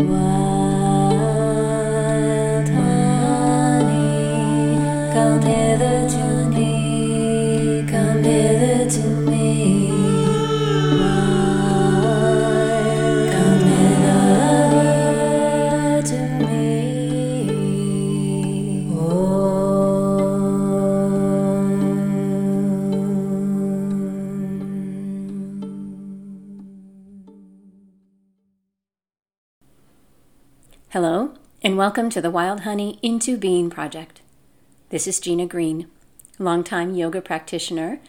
Wild welcome to the Wild Honey Into Being project. This is Gina Green, longtime yoga practitioner,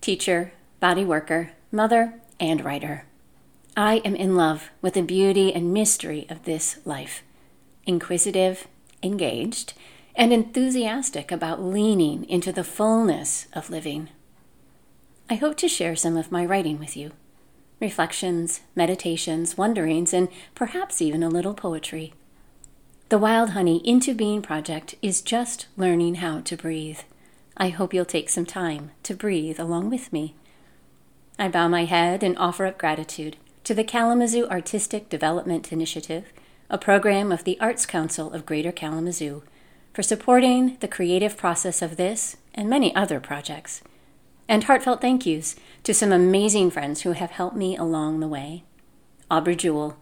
teacher, body worker, mother, and writer. I am in love with the beauty and mystery of this life, inquisitive, engaged, and enthusiastic about leaning into the fullness of living. I hope to share some of my writing with you reflections, meditations, wonderings, and perhaps even a little poetry. The Wild Honey Into Being project is just learning how to breathe. I hope you'll take some time to breathe along with me. I bow my head and offer up gratitude to the Kalamazoo Artistic Development Initiative, a program of the Arts Council of Greater Kalamazoo, for supporting the creative process of this and many other projects. And heartfelt thank yous to some amazing friends who have helped me along the way Aubrey Jewell,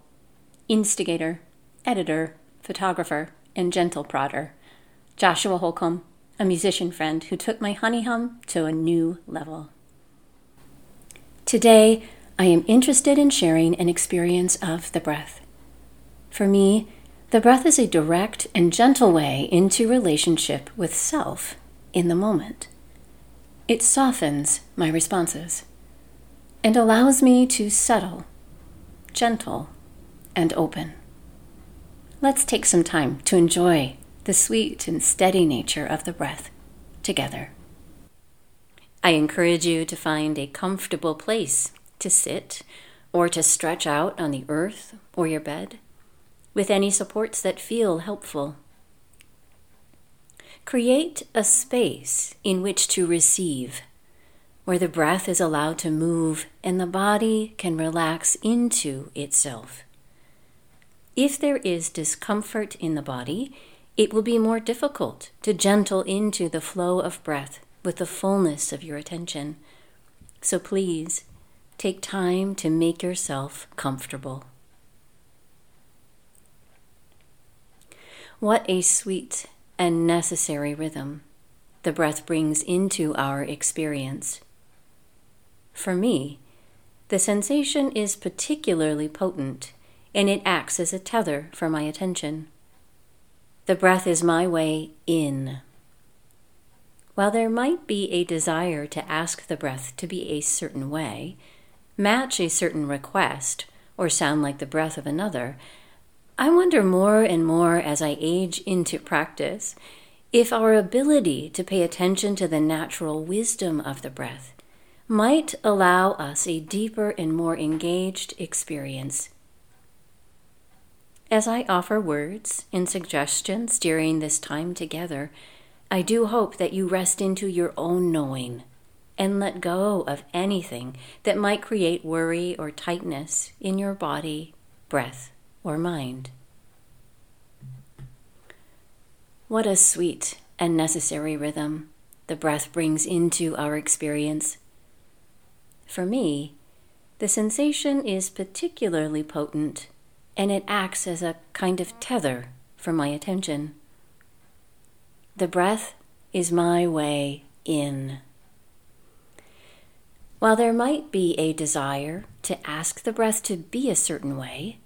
instigator, editor, photographer, and gentle prodder, Joshua Holcomb, a musician friend who took my honey hum to a new level. Today, I am interested in sharing an experience of the breath. For me, the breath is a direct and gentle way into relationship with self in the moment. It softens my responses and allows me to settle, gentle, and open. Let's take some time to enjoy the sweet and steady nature of the breath together. I encourage you to find a comfortable place to sit or to stretch out on the earth or your bed with any supports that feel helpful. Create a space in which to receive, where the breath is allowed to move and the body can relax into itself. If there is discomfort in the body, it will be more difficult to gentle into the flow of breath with the fullness of your attention. So please take time to make yourself comfortable. What a sweet and necessary rhythm the breath brings into our experience. For me, the sensation is particularly potent and it acts as a tether for my attention. The breath is my way in. While there might be a desire to ask the breath to be a certain way, match a certain request, or sound like the breath of another, I wonder more and more as I age into practice if our ability to pay attention to the natural wisdom of the breath might allow us a deeper and more engaged experience as I offer words and suggestions during this time together, I do hope that you rest into your own knowing and let go of anything that might create worry or tightness in your body, breath, or mind. What a sweet and necessary rhythm the breath brings into our experience. For me, the sensation is particularly potent and it acts as a kind of tether for my attention. The breath is my way in. While there might be a desire to ask the breath to be a certain way,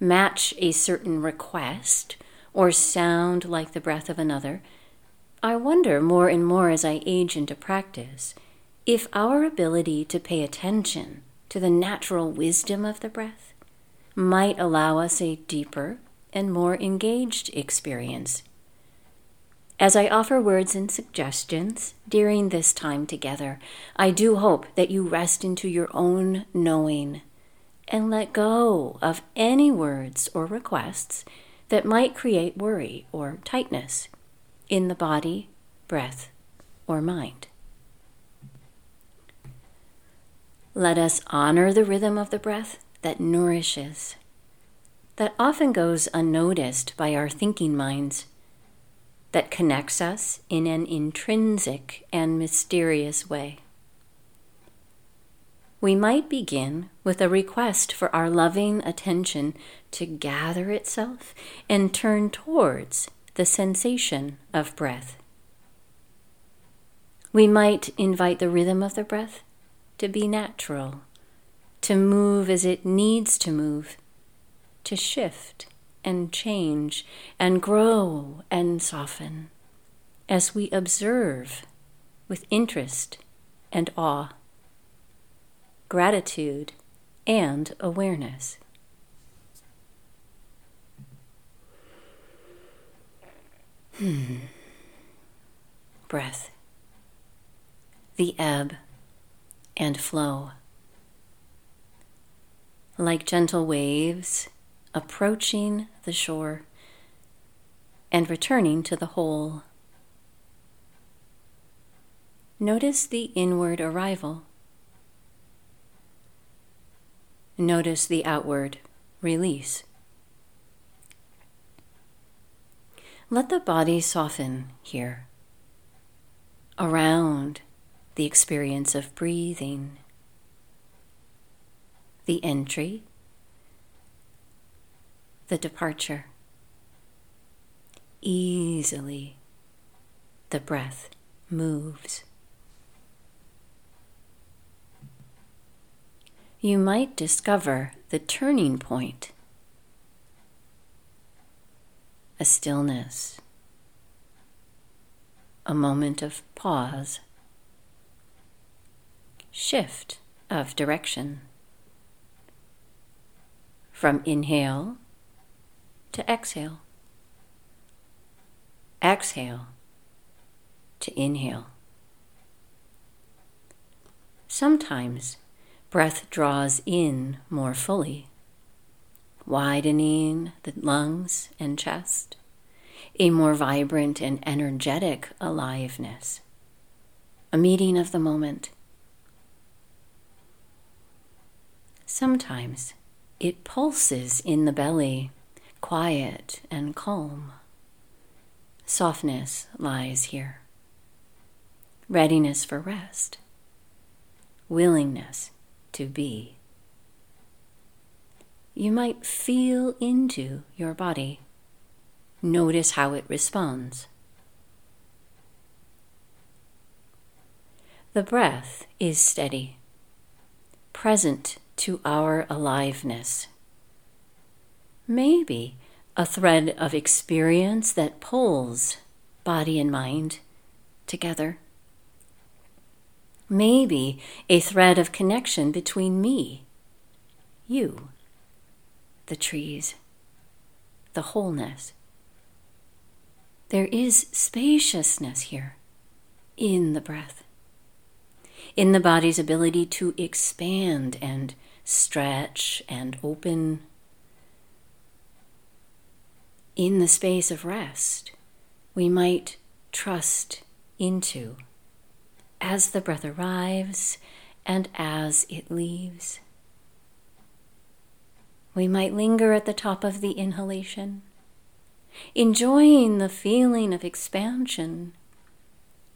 match a certain request, or sound like the breath of another, I wonder more and more as I age into practice if our ability to pay attention to the natural wisdom of the breath might allow us a deeper and more engaged experience. As I offer words and suggestions during this time together, I do hope that you rest into your own knowing and let go of any words or requests that might create worry or tightness in the body, breath, or mind. Let us honor the rhythm of the breath that nourishes. that often goes unnoticed by our thinking minds, that connects us in an intrinsic and mysterious way. We might begin with a request for our loving attention to gather itself and turn towards the sensation of breath. We might invite the rhythm of the breath to be natural, to move as it needs to move, to shift and change and grow and soften as we observe with interest and awe, gratitude and awareness. Hmm. Breath. The ebb and flow. Like gentle waves approaching the shore and returning to the whole. Notice the inward arrival. Notice the outward release. Let the body soften here, around the experience of breathing, the entry, the departure. Easily, the breath moves. You might discover the turning point a stillness, a moment of pause, shift of direction from inhale to exhale, exhale to inhale. Sometimes breath draws in more fully widening the lungs and chest, a more vibrant and energetic aliveness, a meeting of the moment. Sometimes it pulses in the belly, quiet and calm. Softness lies here. Readiness for rest. Willingness to be you might feel into your body. Notice how it responds. The breath is steady, present to our aliveness. Maybe a thread of experience that pulls body and mind together. Maybe a thread of connection between me, you, the trees, the wholeness. There is spaciousness here in the breath, in the body's ability to expand and stretch and open. In the space of rest, we might trust into as the breath arrives and as it leaves. We might linger at the top of the inhalation, enjoying the feeling of expansion,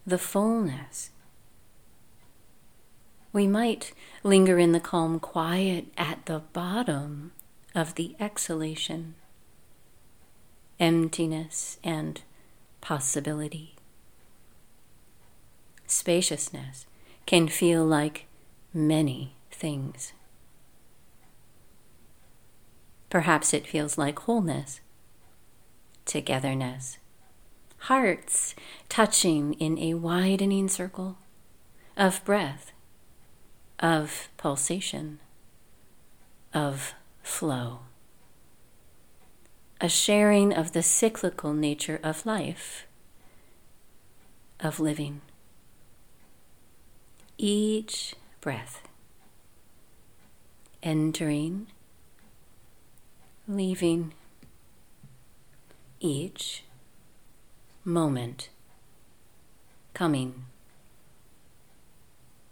the fullness. We might linger in the calm quiet at the bottom of the exhalation, emptiness and possibility. Spaciousness can feel like many things. Perhaps it feels like wholeness, togetherness, hearts touching in a widening circle of breath, of pulsation, of flow. A sharing of the cyclical nature of life, of living. Each breath entering leaving each moment, coming,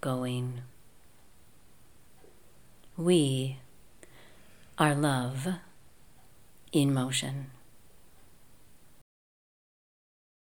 going. We are love in motion.